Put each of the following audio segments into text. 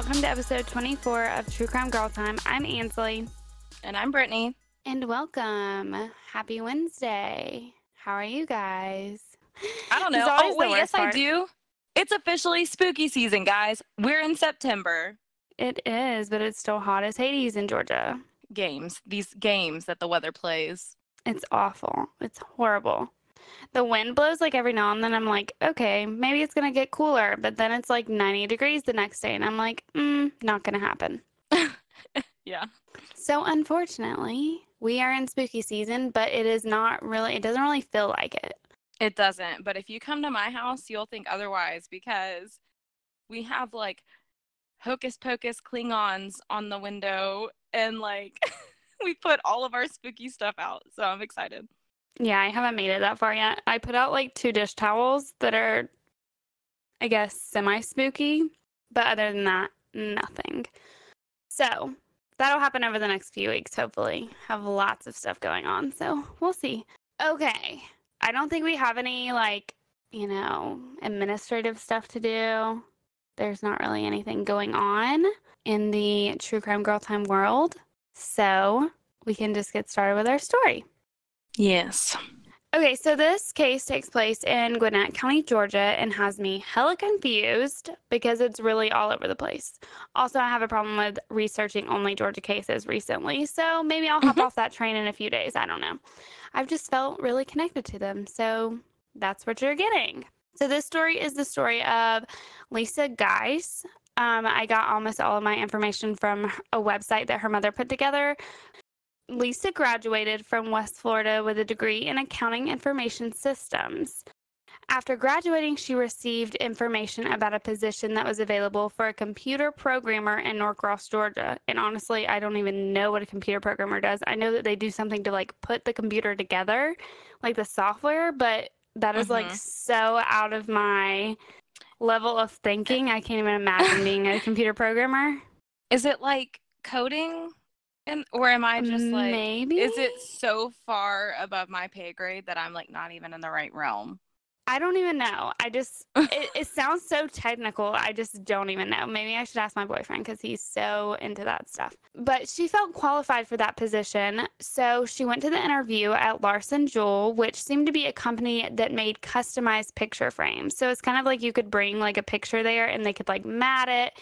welcome to episode 24 of True Crime Girl Time. I'm Ansley, And I'm Brittany. and welcome. Happy Wednesday. How are you guys? I don't know. Oh, wait, yes, worst I do. It's officially spooky season, guys. We're in September. It is, but it's still hot as Hades in Georgia. Games, these games that the weather plays. It's awful. It's horrible. The wind blows like every now and then. I'm like, okay, maybe it's going to get cooler. But then it's like 90 degrees the next day. And I'm like, mm, not going to happen. Yeah. So, unfortunately, we are in spooky season, but it is not really, it doesn't really feel like it. It doesn't. But if you come to my house, you'll think otherwise because we have like hocus pocus Klingons on the window and like we put all of our spooky stuff out. So I'm excited. Yeah, I haven't made it that far yet. I put out like two dish towels that are, I guess, semi spooky, but other than that, nothing. So that'll happen over the next few weeks, hopefully. Have lots of stuff going on. So we'll see. Okay. I don't think we have any, like, you know, administrative stuff to do. There's not really anything going on in the true crime girl time world. So we can just get started with our story. Yes. Okay, so this case takes place in Gwinnett County, Georgia, and has me hella confused because it's really all over the place. Also, I have a problem with researching only Georgia cases recently, so maybe I'll hop Mhm. off that train in a few days. I don't know. I've just felt really connected to them, so that's what you're getting. So, this story is the story of Lisa Geise. Um, I got almost all of my information from a website that her mother put together. Lisa graduated from West Florida with a degree in accounting information systems. After graduating, she received information about a position that was available for a computer programmer in Norcross, Georgia. And honestly, I don't even know what a computer programmer does. I know that they do something to like put the computer together, like the software, but that is like Mhm. so out of my level of thinking. I can't even imagine being a computer programmer. Is it like coding? And or am I just like maybe Is it so far above my pay grade that I'm like not even in the right realm? I don't even know. I just it, it sounds so technical. I just don't even know. Maybe I should ask my boyfriend because he's so into that stuff. But she felt qualified for that position, so she went to the interview at Larson Juhl, which seemed to be a company that made customized picture frames. So it's kind of like you could bring like a picture there and they could like mat it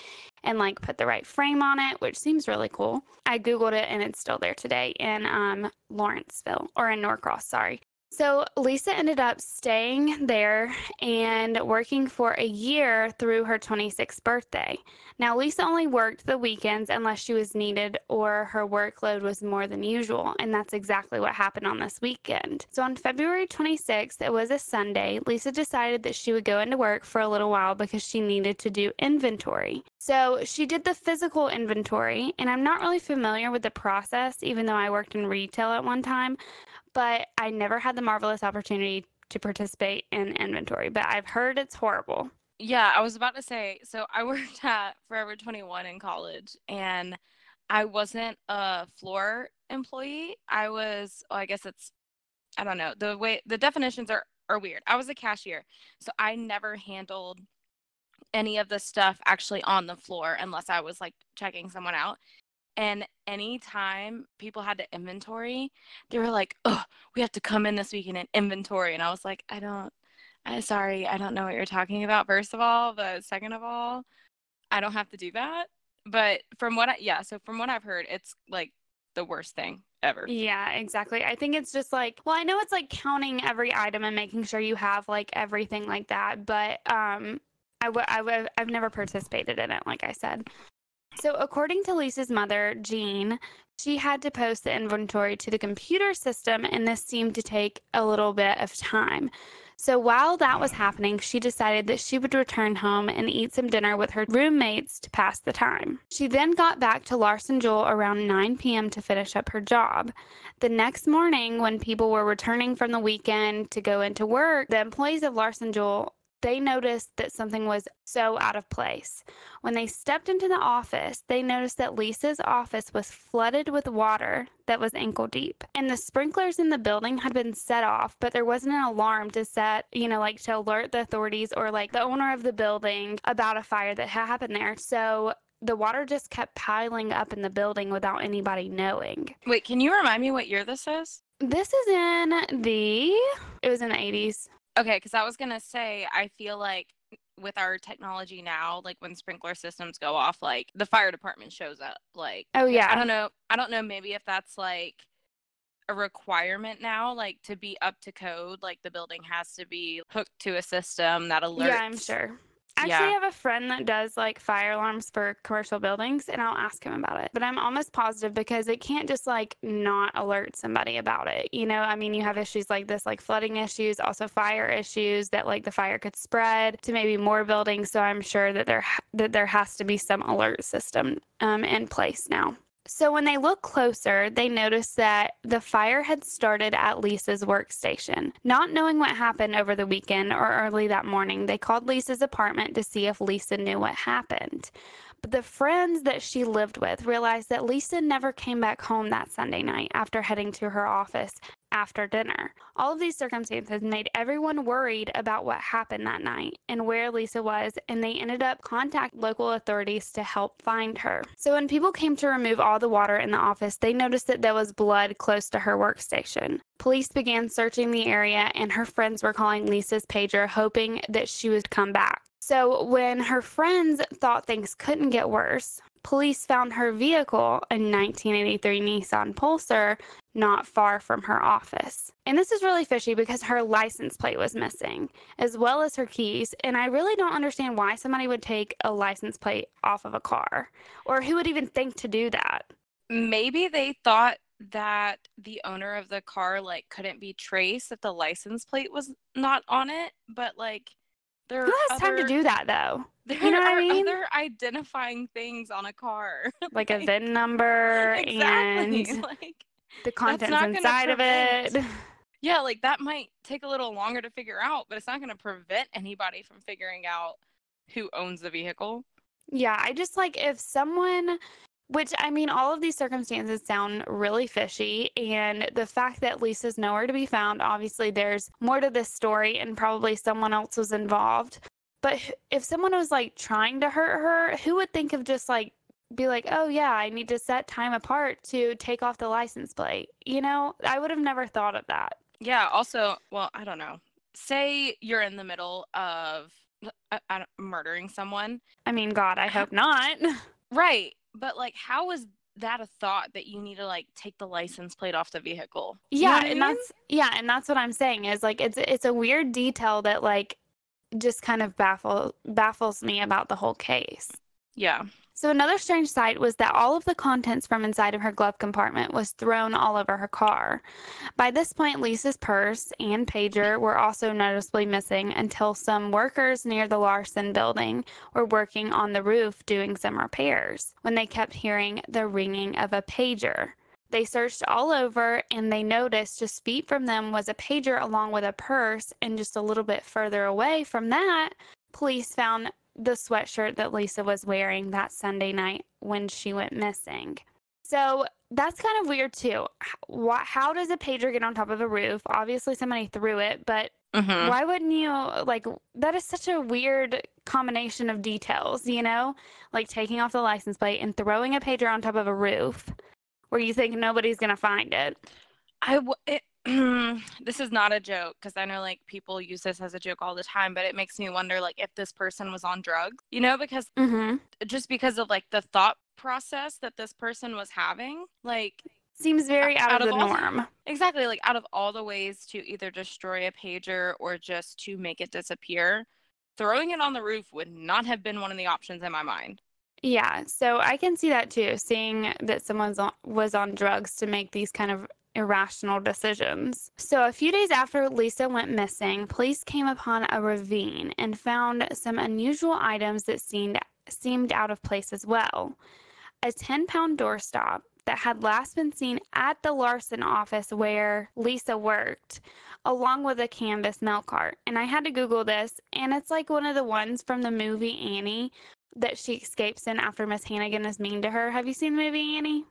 and like put the right frame on it, which seems really cool. I googled it and it's still there today in um Lawrenceville or in Norcross, sorry. So Lisa ended up staying there and working for a year through her 26th birthday. Now, Lisa only worked the weekends unless she was needed or her workload was more than usual, and that's exactly what happened on this weekend. So on February 26th, it was a Sunday, Lisa decided that she would go into work for a little while because she needed to do inventory. So she did the physical inventory, and I'm not really familiar with the process, even though I worked in retail at one time but I never had the marvelous opportunity to participate in inventory. But I've heard it's horrible. Yeah, I was about to say, so I worked at Forever 21 in college and I wasn't a floor employee. I was, well, I guess it's, I don't know, the way the definitions are, are weird. I was a cashier, so I never handled any of the stuff actually on the floor unless I was like checking someone out. And anytime people had to inventory, they were like, oh, we have to come in this weekend and inventory. And I was like, I don't, I'm sorry, I don't know what you're talking about, first of all. But second of all, I don't have to do that. But from what I, yeah, so from what I've heard, it's like the worst thing ever. Yeah, exactly. I think it's just like, well, I know it's like counting every item and making sure you have like everything like that, but um, I w- I w- I've never participated in it, like I said. So, according to Lisa's mother, Jean, she had to post the inventory to the computer system, and this seemed to take a little bit of time. So, while that was happening, she decided that she would return home and eat some dinner with her roommates to pass the time. She then got back to Larson Juhl around 9 p.m. to finish up her job. The next morning, when people were returning from the weekend to go into work, the employees of Larson Juhl they noticed that something was so out of place. When they stepped into the office, they noticed that Lisa's office was flooded with water that was ankle deep. And the sprinklers in the building had been set off, but there wasn't an alarm to set, you know, like to alert the authorities or like the owner of the building about a fire that had happened there. So the water just kept piling up in the building without anybody knowing. Wait, can you remind me what year this is? This is in the, it was in the 80s. Okay, because I was gonna say, I feel like with our technology now, like when sprinkler systems go off, like the fire department shows up. Like, Oh, yeah. I don't know. I don't know. Maybe if that's like a requirement now, like to be up to code, like the building has to be hooked to a system that alerts. Yeah, I'm sure. Actually, Yeah. I have a friend that does like fire alarms for commercial buildings, and I'll ask him about it. But I'm almost positive because it can't just like not alert somebody about it. You know, I mean, you have issues like this, like flooding issues, also fire issues that like the fire could spread to maybe more buildings. So I'm sure that there that there has to be some alert system um, in place now. So when they looked closer, they noticed that the fire had started at Lisa's workstation. Not knowing what happened over the weekend or early that morning, they called Lisa's apartment to see if Lisa knew what happened. But the friends that she lived with realized that Lisa never came back home that Sunday night after heading to her office after dinner. All of these circumstances made everyone worried about what happened that night and where Lisa was, and they ended up contacting local authorities to help find her. So when people came to remove all the water in the office, they noticed that there was blood close to her workstation. Police began searching the area, and her friends were calling Lisa's pager, hoping that she would come back. So when her friends thought things couldn't get worse, police found her vehicle, a 1983 Nissan Pulsar, not far from her office. And this is really fishy because her license plate was missing, as well as her keys. And I really don't understand why somebody would take a license plate off of a car or who would even think to do that. Maybe they thought that the owner of the car like couldn't be traced if the license plate was not on it, but like there Who has time to do that though? There You know what I are mean? other identifying things on a car. Like a VIN number exactly. and like the contents inside of it. yeah, like that might take a little longer to figure out, but it's not going to prevent anybody from figuring out who owns the vehicle. Yeah, I just like if someone, which I mean, all of these circumstances sound really fishy. And the fact that Lisa's nowhere to be found, obviously, there's more to this story and probably someone else was involved. But if someone was like trying to hurt her, who would think of just like, be like, oh, yeah, I need to set time apart to take off the license plate? You know, I would have never thought of that. Yeah, also, well, I don't know. Say you're in the middle of uh, murdering someone. I mean, God, I hope not. Right. But like how is that a thought that you need to like take the license plate off the vehicle? You know yeah I and mean? that's yeah and that's what i'm saying is like it's it's a weird detail that like just kind of baffle baffles me about the whole case yeah. So another strange sight was that all of the contents from inside of her glove compartment was thrown all over her car by this point lisa's purse and pager were also noticeably missing until some workers near the larson building were working on the roof doing some repairs when they kept hearing the ringing of a pager they searched all over and they noticed just feet from them was a pager along with a purse. And just a little bit further away from that, police found the sweatshirt that Lisa was wearing that Sunday night when she went missing. So that's kind of weird too. Why- How does a pager get on top of a roof? Obviously, somebody threw it, but Mhm. why wouldn't you like that is such a weird combination of details you know like taking off the license plate and throwing a pager on top of a roof where you think nobody's gonna find it I w- it, this is not a joke because I know like people use this as a joke all the time, but it makes me wonder like if this person was on drugs, you know, because mm-hmm. just because of like the thought process that this person was having, like seems very out, Out of of the all norm exactly like out of all the ways to either destroy a pager or just to make it disappear, throwing it on the roof would not have been one of the options in my mind. yeah so i can see that too seeing that someone was on drugs to make these kind of irrational decisions. So, a few days after Lisa went missing, police came upon a ravine and found some unusual items that seemed seemed out of place as well. A 10 pound doorstop, that had last been seen at the Larson office where Lisa worked, along with a canvas mail cart. And I had to Google this, and it's like one of the ones from the movie Annie that she escapes in after Miss Hannigan is mean to her. Have you seen the movie Annie?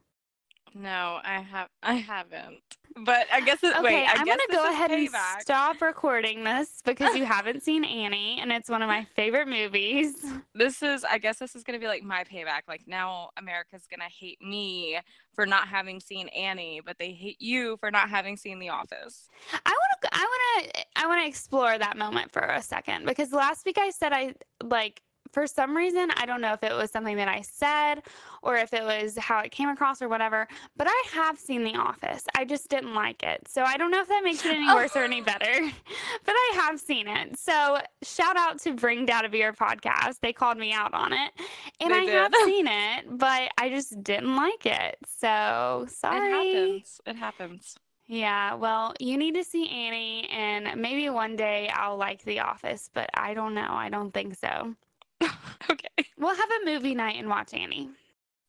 No, I have I haven't. But I guess it, Okay, wait, I I'm gonna go ahead and stop recording this because you haven't seen Annie, and it's one of my favorite movies. This is I guess this is gonna be like my payback. Like now America's gonna hate me for not having seen Annie, but they hate you for not having seen The Office. I want to, I want to, I want to explore that moment for a second because last week I said I like for some reason I don't know if it was something that I said or if it was how it came across or whatever, but I have seen The Office. I just didn't like it, so I don't know if that makes it any oh. worse or any better, but I have seen it. So shout out to Bring Down a Beer podcast. They called me out on it, and They I have seen it, but I just didn't like it. So sorry. It happens. It happens. Yeah, well, you need to see Annie, and maybe one day I'll like The Office, but I don't know. I don't think so. okay. We'll have a movie night and watch Annie.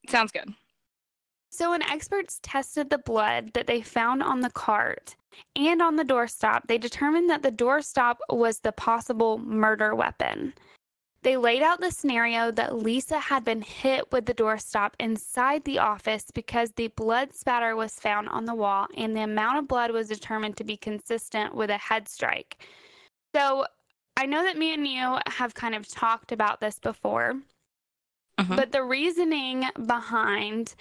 Sounds good. So, when experts tested the blood that they found on the cart and on the doorstop, they determined that the doorstop was the possible murder weapon. They laid out the scenario that Lisa had been hit with the doorstop inside the office because the blood spatter was found on the wall and the amount of blood was determined to be consistent with a head strike. So, I know that me and you have kind of talked about this before, Mhm. but the reasoning behind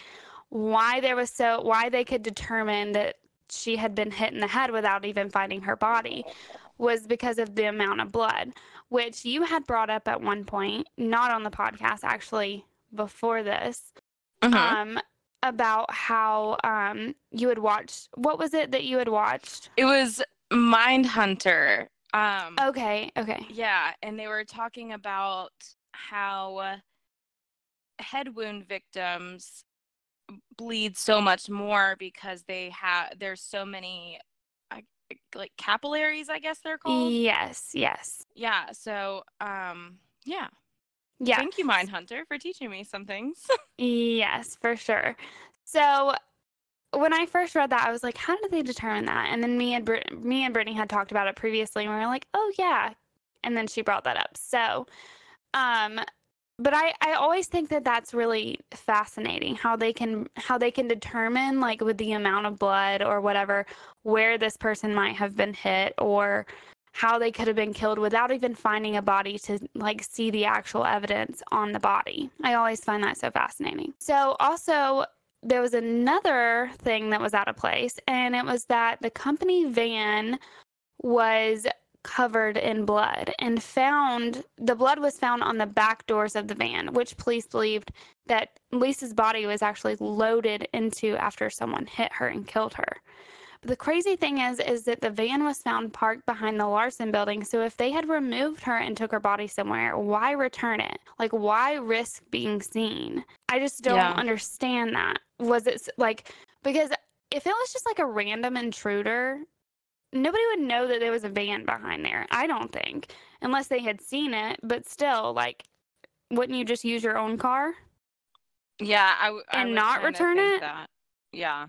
why there was so why they could determine that she had been hit in the head without even finding her body was because of the amount of blood which you had brought up at one point not on the podcast actually before this Mhm. um about how um you had watched what was it that you had watched it was Mindhunter. Um okay okay Yeah, and they were talking about how head wound victims bleed so much more because they have there's so many like capillaries, I guess they're called. yes yes Yeah, so um yeah. yeah Thank you mind hunter for teaching me some things. Yes, for sure. So when I first read that, I was like, "How did they determine that?" And then me and Brit- me and Brittany had talked about it previously, and we were like, "Oh yeah," and then she brought that up. So, um, but I I always think that that's really fascinating how they can how they can determine like with the amount of blood or whatever where this person might have been hit or how they could have been killed without even finding a body to like see the actual evidence on the body. I always find that so fascinating. So also there was another thing that was out of place and it was that the company van was covered in blood and found the blood was found on the back doors of the van which police believed that Lisa's body was actually loaded into after someone hit her and killed her. But the crazy thing is, is that the van was found parked behind the Larson building. So if they had removed her and took her body somewhere, why return it? Like, why risk being seen? I just don't Yeah. understand that. Was it like, because if it was just like a random intruder, nobody would know that there was a van behind there. I don't think, unless they had seen it. But still, like, wouldn't you just use your own car? yeah, I, w- I And not return it? That. Yeah.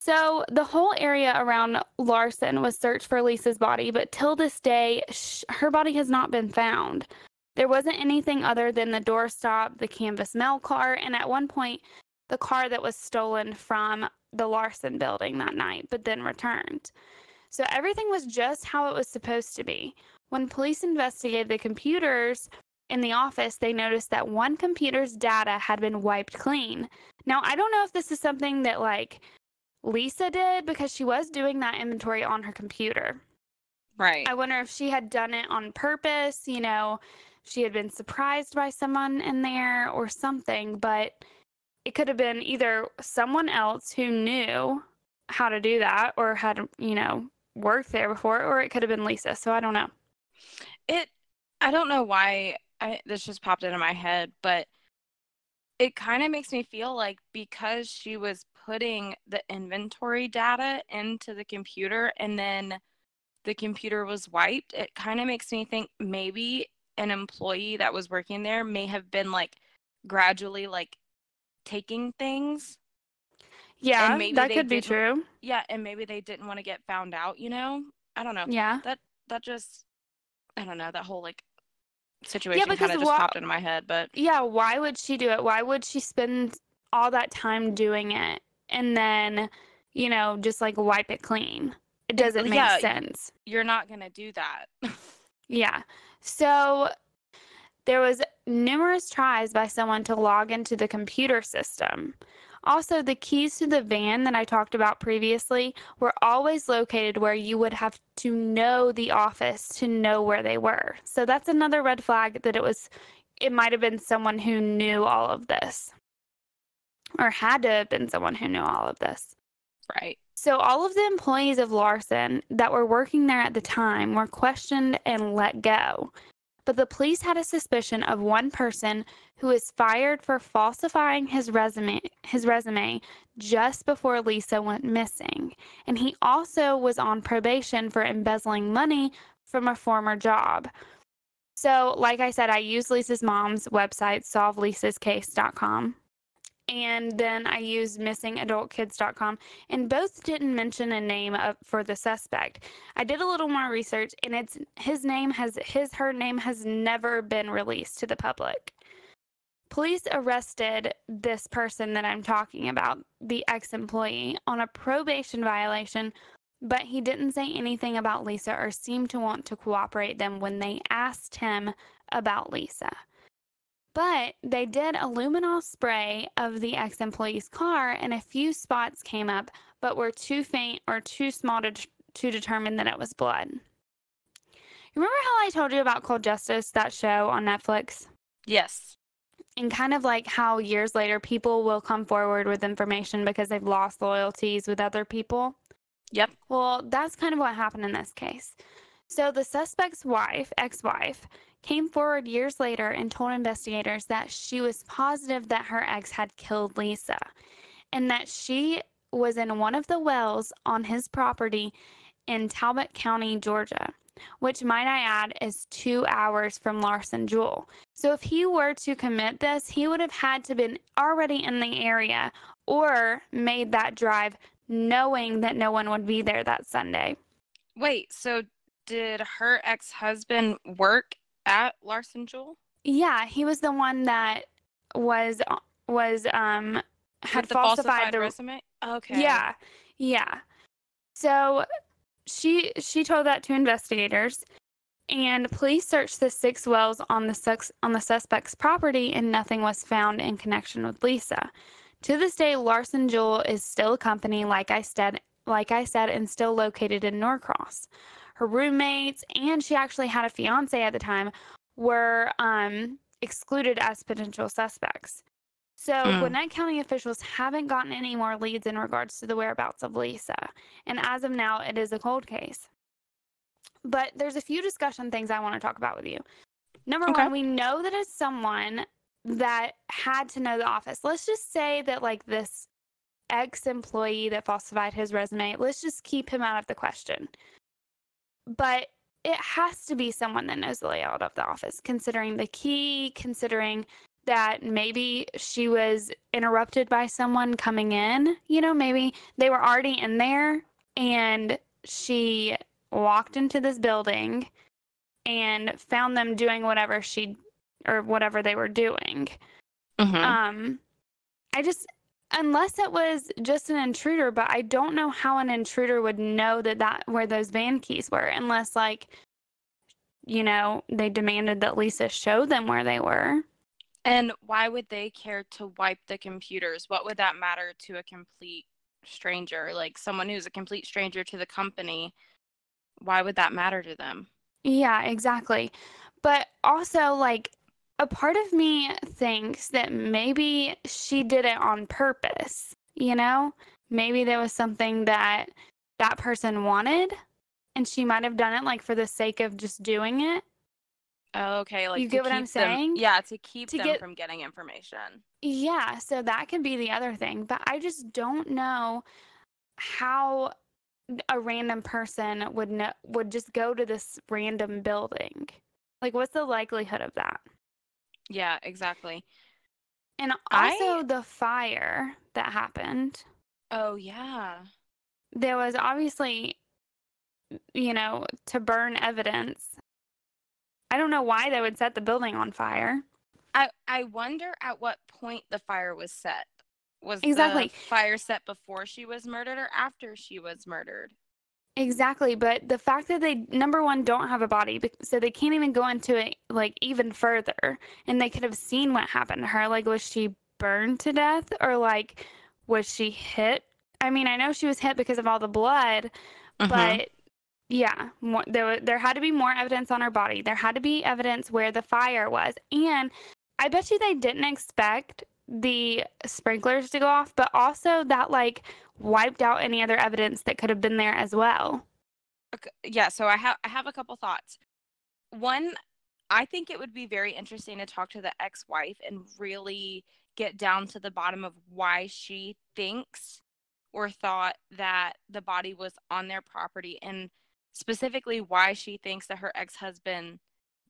So the whole area around Larson was searched for Lisa's body, but till this day, sh- her body has not been found. There wasn't anything other than the doorstop, the canvas mail car, and at one point, the car that was stolen from the Larson building that night, but then returned. So everything was just how it was supposed to be. When police investigated the computers in the office, they noticed that one computer's data had been wiped clean. Now, I don't know if this is something that, like, Lisa did because she was doing that inventory on her computer. Right. I wonder if she had done it on purpose, you know, she had been surprised by someone in there or something, but it could have been either someone else who knew how to do that or had, you know, worked there before, or it could have been Lisa. So I don't know. it i don't know why I, this just popped into my head but it kind of makes me feel like because she was putting the inventory data into the computer and then the computer was wiped it kind of makes me think maybe an employee that was working there may have been like gradually like taking things Yeah, that could be true. Yeah, and maybe they didn't want to get found out, you know? I don't know. Yeah. That that just I don't know, that whole like situation because kind of just popped into my head, but Yeah, why would she do it? Why would she spend all that time doing it and then, you know, just like wipe it clean? It doesn't make yeah, sense. you're not going to do that. Yeah. So there was numerous tries by someone to log into the computer system. Also, the keys to the van that I talked about previously were always located where you would have to know the office to know where they were. So that's another red flag that it was it might have been someone who knew all of this. Or had to have been someone who knew all of this. right. So, all of the employees of Larson that were working there at the time were questioned and let go. But the police had a suspicion of one person who was fired for falsifying his resume, his resume just before Lisa went missing. And he also was on probation for embezzling money from a former job. So, like I said, I used Lisa's mom's website, solvelisascase.com. And then I used missingadultkids.com and both didn't mention a name of, for the suspect. I did a little more research and it's his name has his her name has never been released to the public. Police arrested this person that I'm talking about, the ex-employee, on a probation violation, but he didn't say anything about Lisa or seem to want to cooperate them when they asked him about Lisa. But they did a luminol spray of the ex employee's car, and a few spots came up, but were too faint or too small to, to determine that it was blood. Remember how I told you about Cold Justice, that show on Netflix? Yes. And kind of like how years later people will come forward with information because they've lost loyalties with other people? Yep. Well, that's kind of what happened in this case. So the suspect's wife, ex wife, came forward years later and told investigators that she was positive that her ex had killed Lisa and that she was in one of the wells on his property in Talbot County, Georgia, which, might I add, is two hours from Larson Juhl. So if he were to commit this, he would have had to been already in the area or made that drive knowing that no one would be there that Sunday. Wait, so did her ex-husband work at Larson Juhl? Yeah, he was the one that was was um had the falsified, the resume? Okay. Yeah. Yeah. So she she told that to investigators and police searched the six wells on the sus- on the suspect's property and nothing was found in connection with Lisa. To this day Larson Juhl is still a company like I said like I said and still located in Norcross. Her roommates and she actually had a fiance at the time were um excluded as potential suspects. So, Mm. Gwinnett County officials haven't gotten any more leads in regards to the whereabouts of Lisa. And as of now, it is a cold case. But there's a few discussion things I want to talk about with you. Number Okay. one, we know that it's someone that had to know the office. Let's just say that, like, this ex employee that falsified his resume, let's just keep him out of the question. But it has to be someone that knows the layout of the office, considering the key, considering that maybe she was interrupted by someone coming in. You know, maybe they were already in there and she walked into this building and found them doing whatever she or whatever they were doing. Mhm. Um, I just, unless it was just an intruder, but I don't know how an intruder would know that that where those van keys were, unless like, you know, they demanded that Lisa show them where they were. And why would they care to wipe the computers? What would that matter to a complete stranger? Like someone who's a complete stranger to the company, why would that matter to them? Yeah, exactly. But also, like, a part of me thinks that maybe she did it on purpose, you know? Maybe there was something that that person wanted and she might have done it like for the sake of just doing it. Oh, okay, like You get what I'm them- saying? yeah, to keep To them get- from getting information. Yeah, so that could be the other thing, but I just don't know how a random person would know would just go to this random building. Like what's the likelihood of that? Yeah, exactly. And I- also the fire that happened. Oh yeah. There was obviously, you know, to burn evidence. I don't know why they would set the building on fire. I I wonder at what point the fire was set. Was Exactly. the fire set before she was murdered or after she was murdered? Exactly, but the fact that they number one don't have a body, so they can't even go into it like even further, and they could have seen what happened to her. Like, was she burned to death, or like was she hit? I mean, I know she was hit because of all the blood, Mhm. but yeah, more, there there had to be more evidence on her body. There had to be evidence where the fire was, and I bet you they didn't expect the sprinklers to go off, but also that like wiped out any other evidence that could have been there as well. Okay, yeah, so I have I have a couple thoughts. One, I think it would be very interesting to talk to the ex-wife and really get down to the bottom of why she thinks or thought that the body was on their property and specifically why she thinks that her ex-husband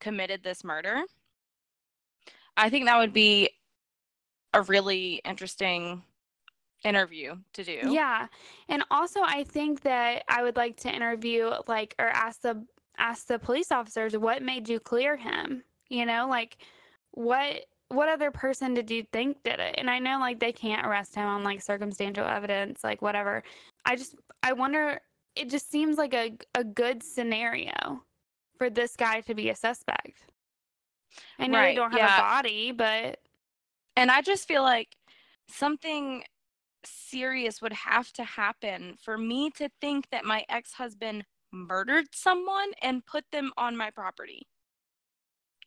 committed this murder. I think that would be a really interesting interview to do. Yeah. And also I think that I would like to interview like or ask the ask the police officers what made you clear him? You know, like what what other person did you think did it? And I know like they can't arrest him on like circumstantial evidence, like whatever. I just I wonder it just seems like a a good scenario for this guy to be a suspect. I know Right, don't have yeah. a body, but And I just feel like something serious would have to happen for me to think that my ex husband murdered someone and put them on my property.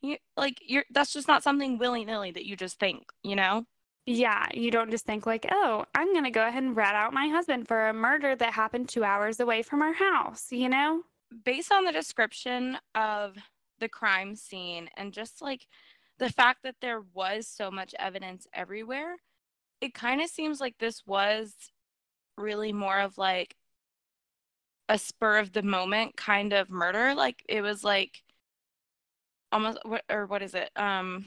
You, like you're that's just not something willy nilly that you just think, you know? Yeah, you don't just think like, oh, I'm gonna go ahead and rat out my husband for a murder that happened two hours away from our house, you know? Based on the description of the crime scene and just like the fact that there was so much evidence everywhere, it kind of seems like this was really more of like a spur of the moment kind of murder. Like it was like almost what or what is it? Um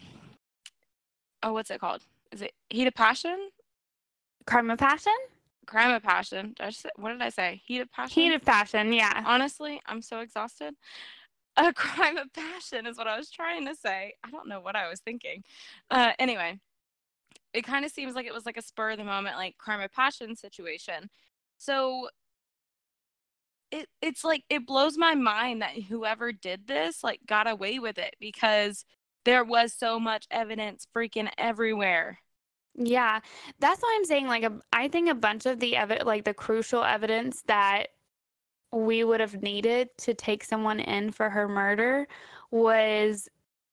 oh what's it called? Is it heat of passion? Crime of passion? Crime of passion. Did I just say, what did I say? Heat of passion? Heat of passion, yeah. Honestly, I'm so exhausted. A crime of passion is what I was trying to say. I don't know what I was thinking. Uh, anyway, it kind of seems like it was like a spur of the moment, like crime of passion situation. So it it's like it blows my mind that whoever did this like got away with it because there was so much evidence freaking everywhere. Yeah. That's why I'm saying like a, I think a bunch of the evi- like the crucial evidence that we would have needed to take someone in for her murder was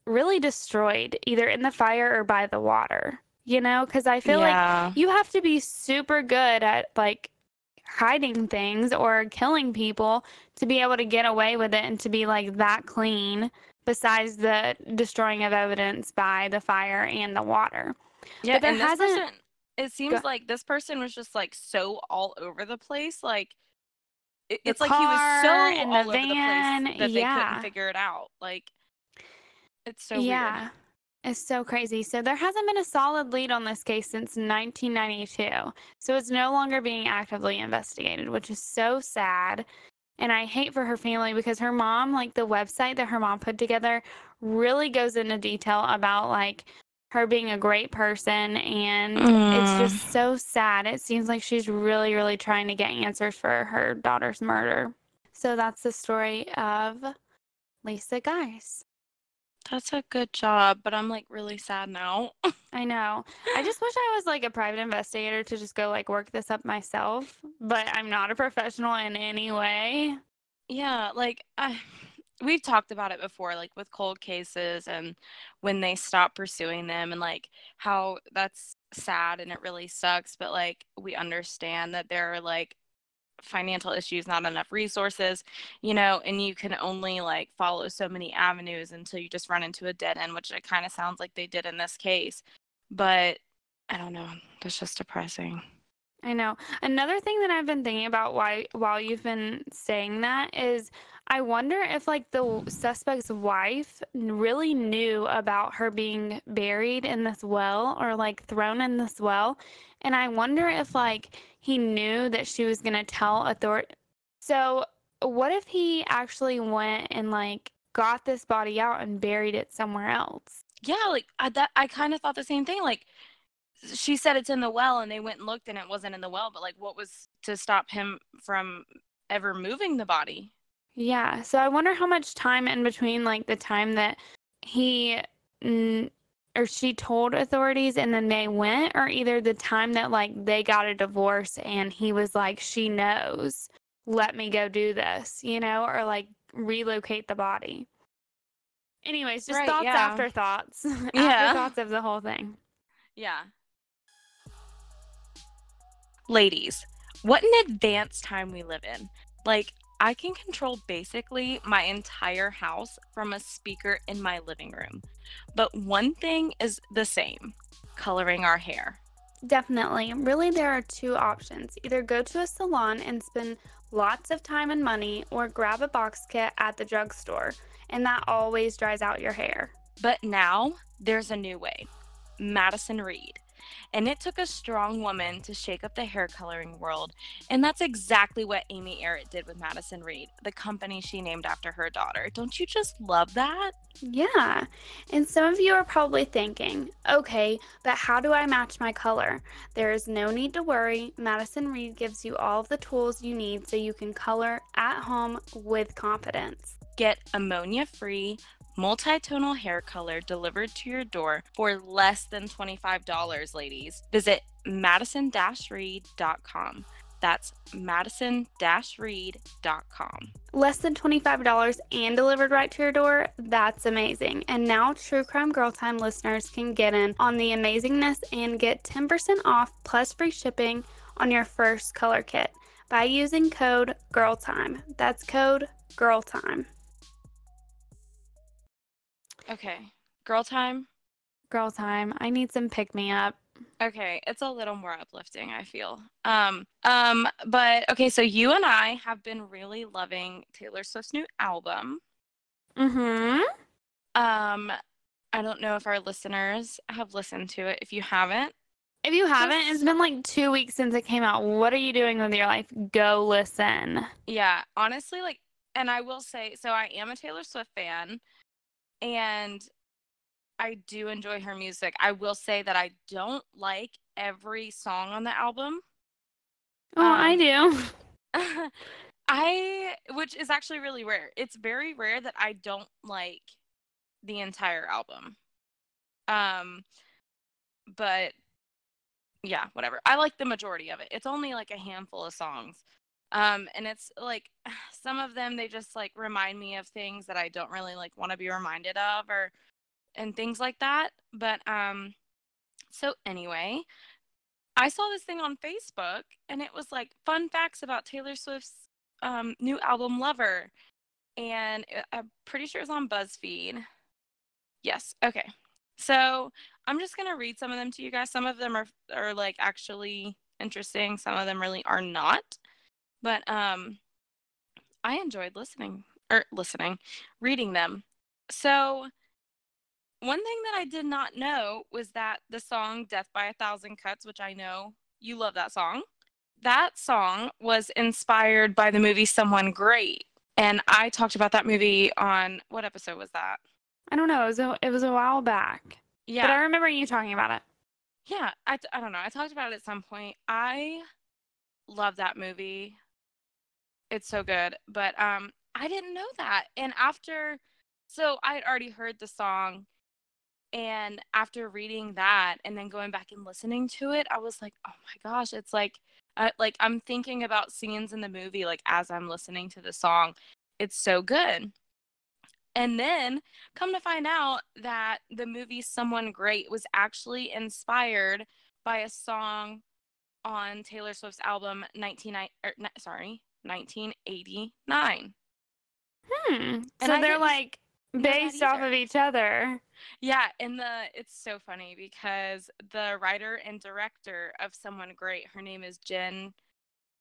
really destroyed either in the fire or by the water. You know, cuz I feel like you have to be super good at like hiding things or killing people to be able to get away with it and to be like that clean besides the destroying of evidence by the fire and the water. Yeah, there and this hasn't- person, it seems like this person was just like so all over the place. Like it- it's like he was so car and the over the van, place that they yeah. couldn't figure it out. Like it's so yeah. weird. It's so crazy. So there hasn't been a solid lead on this case since 1992. So it's no longer being actively investigated, which is so sad. And I hate for her family because her mom, like the website that her mom put together, really goes into detail about like her being a great person and it's Mm. just so sad. It seems like she's really really trying to get answers for her daughter's murder. So that's the story of Lisa Geise. That's a good job, but I'm like really sad now. I know. I just wish I was like a private investigator to just go like work this up myself, but I'm not a professional in any way. Yeah, like I we've talked about it before, like with cold cases and when they stop pursuing them and like how that's sad and it really sucks, but like we understand that there are like financial issues, not enough resources, you know, and you can only like follow so many avenues until you just run into a dead end, which it kind of sounds like they did in this case. But I don't know, that's just depressing. I know. Another thing that I've been thinking about why while you've been saying that is I wonder if like the suspect's wife really knew about her being buried in this well or like thrown in this well And I wonder if like he knew that she was going to tell authority. So, what if he actually went and like got this body out and buried it somewhere else? Yeah, like I, that I kind of thought the same thing like she said it's in the well and they went and looked and it wasn't in the well, but like what was to stop him from ever moving the body? Yeah. So I wonder how much time in between like the time that he or she told authorities and then they went or either the time that like they got a divorce and he was like she knows let me go do this you know or like relocate the body anyways just Right, thoughts yeah. after thoughts Yeah. after thoughts of the whole thing Yeah. Ladies, what an advanced time we live in. Like, I can control basically my entire house from a speaker in my living room. But one thing is the same coloring our hair. Definitely. Really, there are two options. Either go to a salon and spend lots of time and money, or grab a box kit at the drugstore, and that always dries out your hair. But now there's a new way Madison Reed. And it took a strong woman to shake up the hair coloring world. And that's exactly what Amy Errett did with Madison Reed, the company she named after her daughter. Don't you just love that? Yeah. And some of you are probably thinking, okay, but how do I match my color? There is no need to worry. Madison Reed gives you all of the tools you need so you can color at home with confidence. Get ammonia free, multi-tonal hair color delivered to your door for less than $25, ladies. Visit madison-reed.com. That's madison-reed.com. Less than $25 and delivered right to your door? That's amazing. And now True Crime Girl Time listeners can get in on the amazingness and get 10% off plus free shipping on your first color kit by using code GIRLTIME. That's code GIRLTIME. Okay, girl time. Girl time. I need some pick me up. Okay, it's a little more uplifting, I feel. Um, um, but okay, so you and I have been really loving Taylor Swift's new album. Mm-hmm. Um, I don't know if our listeners have listened to it. If you haven't, If you haven't, it's been like two weeks since it came out. What are you doing with your life? Go listen. yeah, honestly, like, and I will say, so I am a Taylor Swift fan, and I do enjoy her music. I will say that I don't like every song on the album. Oh, I Um, do. I, which is actually really rare. It's very rare that I don't like the entire album. Um, but yeah, whatever. I like the majority of it. It's only like a handful of songs. Um, and it's like some of them they just like remind me of things that I don't really like want to be reminded of or and things like that. But um so anyway, I saw this thing on Facebook and it was like fun facts about Taylor Swift's um, new album Lover. And I'm pretty sure it's on BuzzFeed. Yes. Okay. So I'm just going to read some of them to you guys. Some of them are, are like actually interesting, some of them really are not. But um, I enjoyed listening or listening, reading them. So one thing that I did not know was that the song Death by a Thousand Cuts, which I know you love that song, that song was inspired by the movie Someone Great. And I talked about that movie on what episode was that? I don't know. It was a, it was a while back. Yeah. But I remember you talking about it. Yeah. I, I don't know. I talked about it at some point. I love that movie. It's so good. But um I didn't know that. And after so I had already heard the song and after reading that and then going back and listening to it, I was like, "Oh my gosh, it's like I, like I'm thinking about scenes in the movie like as I'm listening to the song. It's so good." And then come to find out that the movie Someone Great was actually inspired by a song on Taylor Swift's album 19 er, sorry, 1989. Hmm. And so I they're like based off of each other. Yeah, and the it's so funny because the writer and director of Someone Great, her name is Jen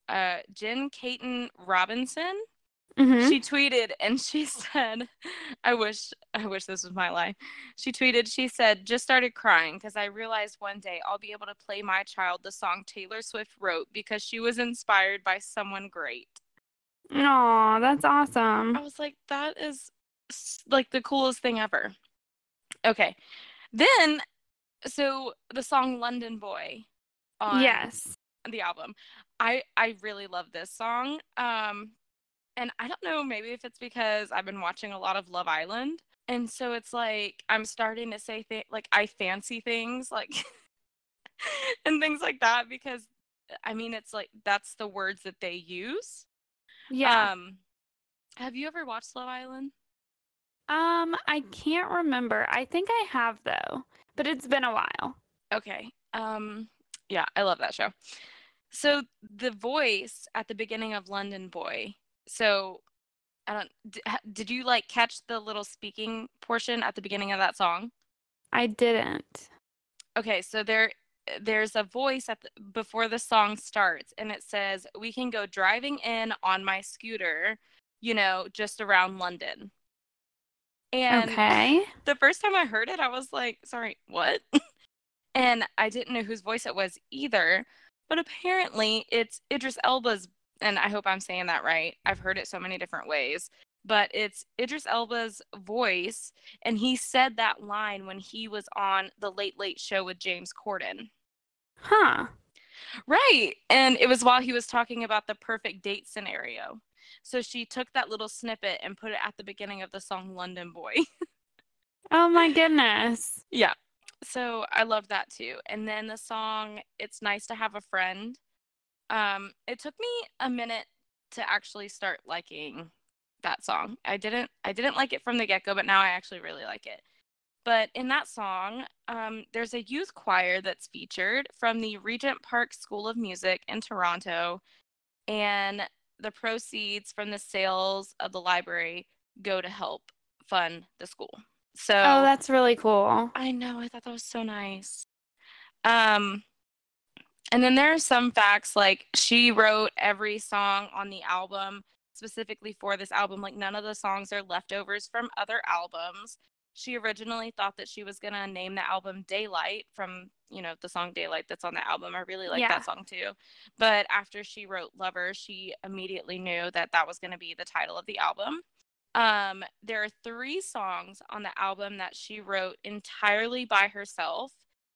uh Jen Kaytin Robinson. Mhm. she tweeted and she said i wish i wish this was my life she tweeted she said just started crying because i realized one day i'll be able to play my child the song taylor swift wrote because she was inspired by someone great Aw, that's awesome. i was like that is like the coolest thing ever okay then so the song london boy on Yes. the album. I I really love this song. Um and I don't know maybe if it's because I've been watching a lot of Love Island and so it's like I'm starting to say th- like I fancy things like and things like that because I mean it's like that's the words that they use. Yeah. Um have you ever watched Love Island? Um, I can't remember. I think I have though, but it's been a while. Okay. Um yeah, I love that show. So the voice at the beginning of London Boy. So I don't did you like catch the little speaking portion at the beginning of that song? I didn't. Okay, so there there's a voice at the, before the song starts and it says we can go driving in on my scooter, you know, just around London. And okay. the first time I heard it, I was like, sorry, what? and I didn't know whose voice it was either. But apparently it's Idris Elba's, and I hope I'm saying that right. I've heard it so many different ways. But it's Idris Elba's voice, and he said that line when he was on the Late Late Show with James Corden. Huh. Right. And it was while he was talking about the perfect date scenario. So she took that little snippet and put it at the beginning of the song London Boy. Oh my goodness. Yeah. So I love that too. And then the song It's Nice to Have a Friend. Um it took me a minute to actually start liking that song. I didn't I didn't like it from the get-go, but now I actually really like it. But in that song, um, there's a youth choir that's featured from the Regent Park School of Music in Toronto, and the proceeds from the sales of the library go to help fund the school. So Oh, that's really cool. I know. I thought that was so nice. Um, and then there are some facts like she wrote every song on the album specifically for this album. Like none of the songs are leftovers from other albums. She originally thought that she was gonna name the album Daylight from you know the song Daylight that's on the album. I really like Yeah. that song too. But after she wrote Lover, she immediately knew that that was gonna be the title of the album. Um, there are three songs on the album that she wrote entirely by herself.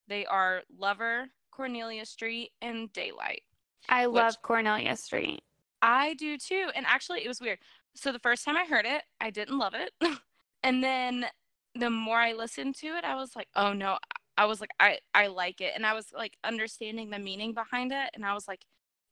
They are Lover, Cornelia Street, and Daylight. I love Cornelia Street. I do too. And actually, it was weird. So the first time I heard it, I didn't love it. and then the more I listened to it, I was like, oh no. I was like, I, I like it. And I was like understanding the meaning behind it. And I was like,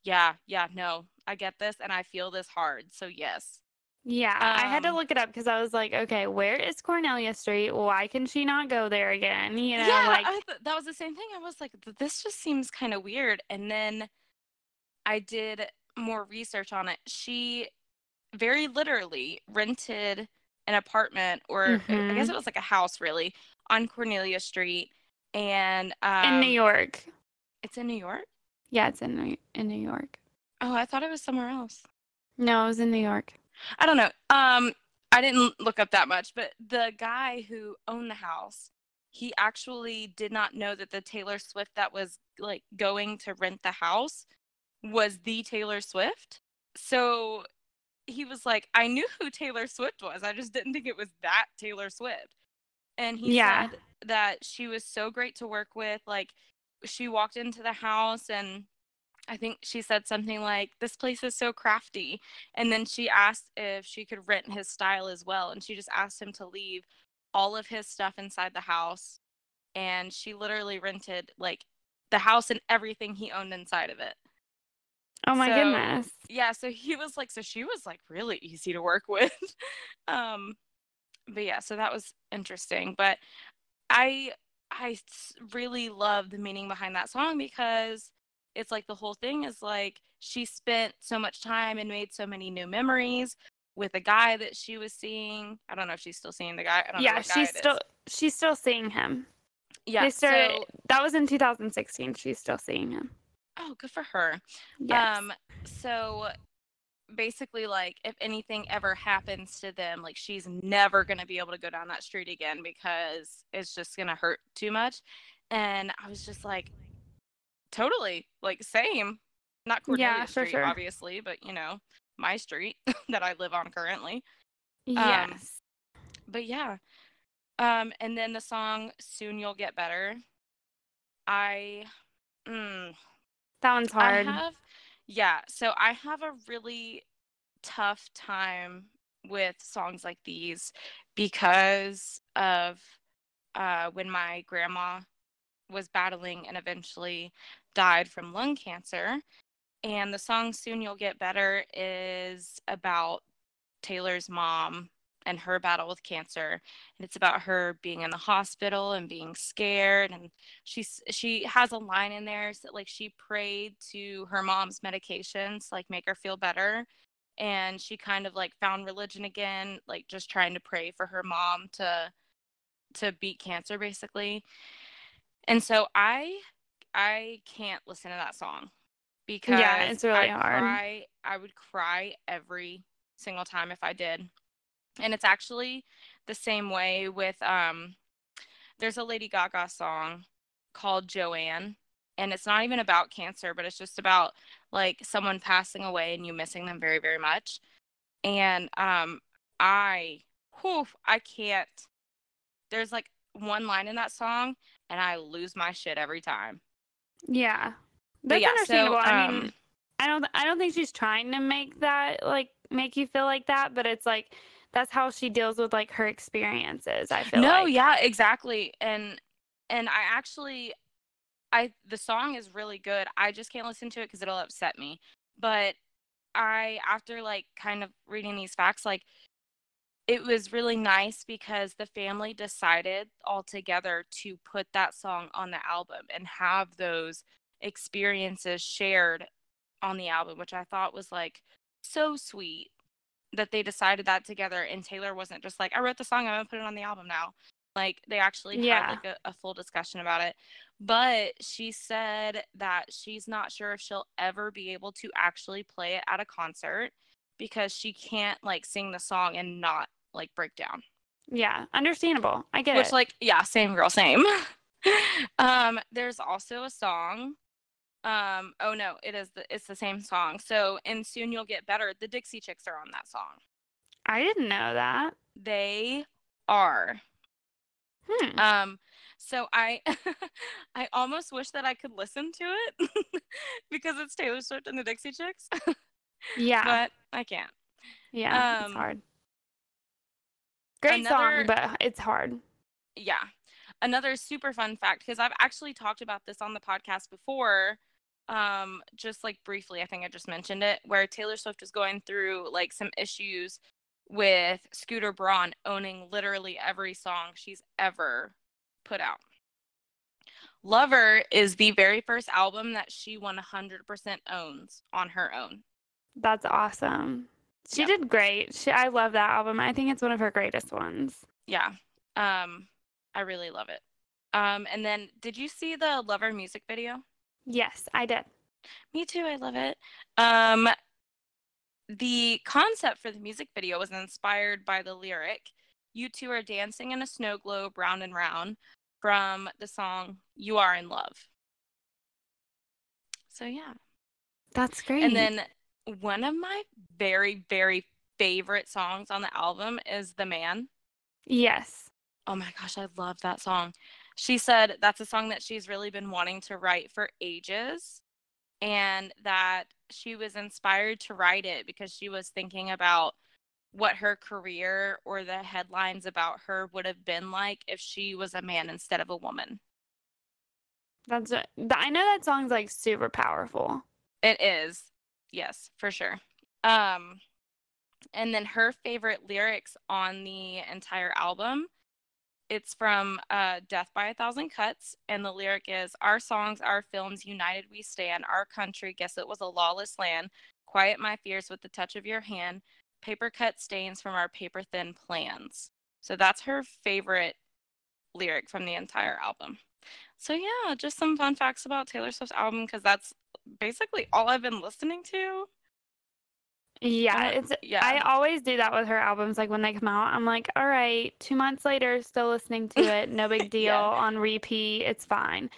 yeah, yeah, no, I get this and I feel this hard. So yes. Yeah, I had to Um, look it up because I was like, okay, where is Cornelia Street? Why can she not go there again? You know, yeah, like I th- that was the same thing. I was like, this just seems kind of weird. And then I did more research on it. She very literally rented an apartment, or uh, I guess Mhm. it was like a house, really, on Cornelia Street. And um, in New York. it's in New York. Yeah, it's in New, in New York. Oh, I thought it was somewhere else. No, it was in New York. I don't know. Um, I didn't look up that much, but the guy who owned the house, he actually did not know that the Taylor Swift that was like going to rent the house was the Taylor Swift. So he was like, I knew who Taylor Swift was. I just didn't think it was that Taylor Swift. And he Yeah. said that she was so great to work with. Like she walked into the house and I think she said something like, This place is so crafty. And then she asked if she could rent his style as well. And she just asked him to leave all of his stuff inside the house. And she literally rented like the house and everything he owned inside of it. Oh my So- goodness. Yeah, so he was like, so she was like really easy to work with. um, but yeah, so that was interesting. But I, I really love the meaning behind that song because it's like the whole thing is like she spent so much time and made so many new memories with a guy that she was seeing. I don't know if she's still seeing the guy. I don't Yeah, what guy she's still she's still seeing him. yeah. they started so, that was in 2016. She's still seeing him. oh, good for her. Yes. Um, so basically like if anything ever happens to them, like she's never going to be able to go down that street again because it's just going to hurt too much. And I was just like, totally, like same. Not Cornelia Yeah, Street, sure. obviously, but you know, my street that I live on currently. Yes. But yeah. Um, and then the song "Soon You'll Get Better." I, mm, that one's hard. I have, yeah. So I have a really tough time with songs like these because of uh, when my grandma was battling and eventually died from lung cancer. And the song Soon You'll Get Better is about Taylor's mom and her battle with cancer. And it's about her being in the hospital and being scared. And she's she has a line in there that like she prayed to her mom's medications, like make her feel better. And she kind of like found religion again, like just trying to pray for her mom to to beat cancer basically. And so I I can't listen to that song because yeah, it's really I hard. Cry, I would cry every single time if I did. And it's actually the same way with um there's a Lady Gaga song called Joanne and it's not even about cancer, but it's just about like someone passing away and you missing them very very much. And um I whew, I can't there's like one line in that song and I lose my shit every time. yeah. That's yeah, understandable. so, I mean, um, I don't I don't think she's trying to make that like make you feel like that, but it's like that's how she deals with like her experiences, I feel no like. yeah exactly and and i actually i the song is really good i just can't listen to it because it'll upset me but i after like kind of reading these facts like it was really nice because the family decided all together to put that song on the album and have those experiences shared on the album which i thought was like so sweet that they decided that together and Taylor wasn't just like I wrote the song I'm gonna put it on the album now like they actually Yeah. had like a, a full discussion about it but she said that she's not sure if she'll ever be able to actually play it at a concert because she can't like sing the song and not like break down Yeah, understandable. I get which it. Which like yeah same girl same um there's also a song um oh no it is the it's the same song so and soon you'll get better the dixie chicks are on that song I didn't know that. they are Hmm. um so i i almost wish that i could listen to it because it's taylor swift and the dixie chicks yeah. but i can't yeah. it's um, hard. Great another- song, but it's hard. yeah another super fun fact because i've actually talked about this on the podcast before um just like briefly i think i just mentioned it where taylor swift was going through like some issues with scooter braun owning literally every song she's ever put out lover is the very first album that she 100% owns on her own That's awesome. She Yep. did great. She, I love that album. I think it's one of her greatest ones. yeah um i really love it um and then did you see the lover music video Yes, I did. Me too. I love it. Um, the concept for the music video was inspired by the lyric. You two are dancing in a snow globe round and round from the song You Are in Love. So, yeah. That's great. And then one of my very, very favorite songs on the album is The Man. yes. Oh my gosh, I love that song. She said that's a song that she's really been wanting to write for ages and that she was inspired to write it because she was thinking about what her career or the headlines about her would have been like if she was a man instead of a woman. That's a- I know that song's like super powerful. It is. Yes, for sure. Um and then her favorite lyrics on the entire album it's from uh, Death by a Thousand Cuts, and the lyric is Our songs, our films, united we stand. Our country, guess it was a lawless land. Quiet my fears with the touch of your hand. Paper cut stains from our paper thin plans. So that's her favorite lyric from the entire album. So, yeah, just some fun facts about Taylor Swift's album because that's basically all I've been listening to. Yeah, Uh, it's yeah. I always do that with her albums. Like when they come out, I'm like, all right, two months later, still listening to it, no big deal. Yeah. On repeat, it's fine.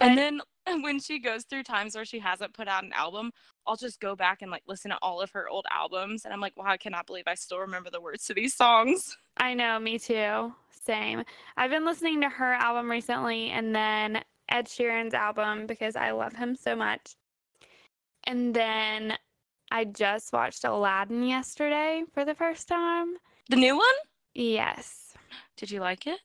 And then when she goes through times where she hasn't put out an album, I'll just go back and like listen to all of her old albums, and I'm like, wow, I cannot believe I still remember the words to these songs. I know, me too. Same. I've been listening to her album recently and then Ed Sheeran's album because I love him so much. And then I just watched Aladdin yesterday for the first time. The new one? Yes. Did you like it?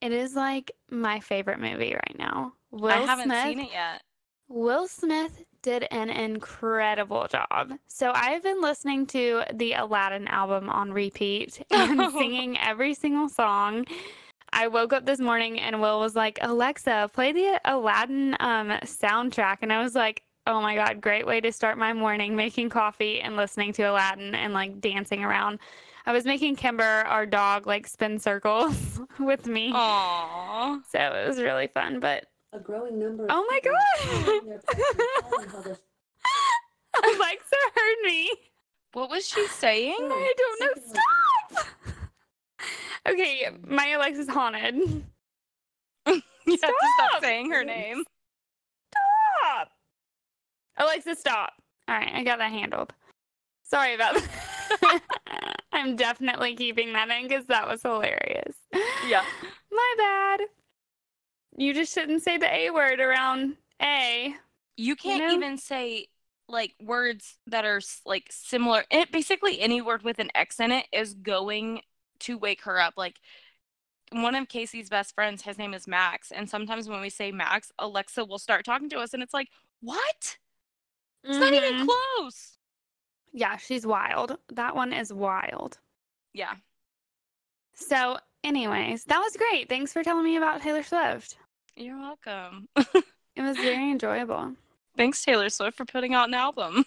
It is like my favorite movie right now. Will I haven't Smith seen it yet. Will Smith did an incredible job. So I've been listening to the Aladdin album on repeat and singing every single song. I woke up this morning and Will was like, Alexa, play the Aladdin um, soundtrack. And I was like, oh my God, great way to start my morning making coffee and listening to Aladdin and like dancing around. I was making Kimber, our dog, like spin circles with me. Aww. So it was really fun. But A growing number of Oh my God. telling their pets and telling how their Alexa heard me. What was she saying? I don't know. Something Stop. Okay, my Alexa's haunted. you have to stop Stop. saying her name. Stop. Alexa, stop. All right, I got that handled. Sorry about that. I'm definitely keeping that in because that was hilarious. Yeah. My bad. You just shouldn't say the A word around A. You can't know? even say like words that are like similar. It basically any word with an X in it is going to wake her up. Like one of Casey's best friends, his name is Max, and sometimes when we say Max, Alexa will start talking to us, and it's like, what? It's not even Mhm. close. Yeah, she's wild. That one is wild. Yeah. So, anyways, that was great. Thanks for telling me about Taylor Swift. You're welcome. It was very enjoyable. Thanks, Taylor Swift, for putting out an album.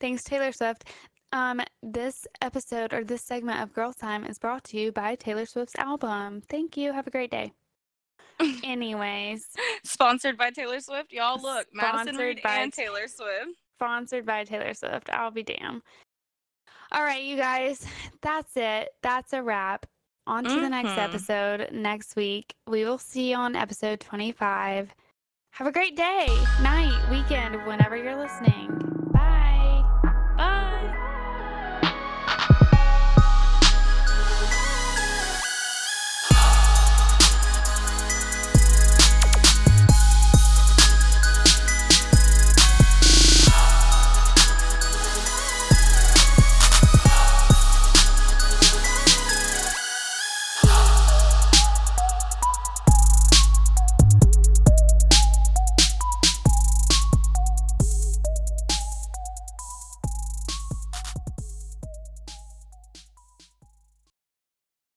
Thanks, Taylor Swift. Um, this episode or this segment of Girls Time is brought to you by Taylor Swift's album. Thank you. Have a great day. Anyways, Sponsored by Taylor Swift. Y'all look, Madison Sponsored Reed by and Taylor Swift. sponsored by Taylor Swift. I'll be damned. All right, you guys, that's it. That's a wrap. On to the next Mhm. episode next week. We will see you on episode 25. Have a great day, night, weekend, whenever you're listening.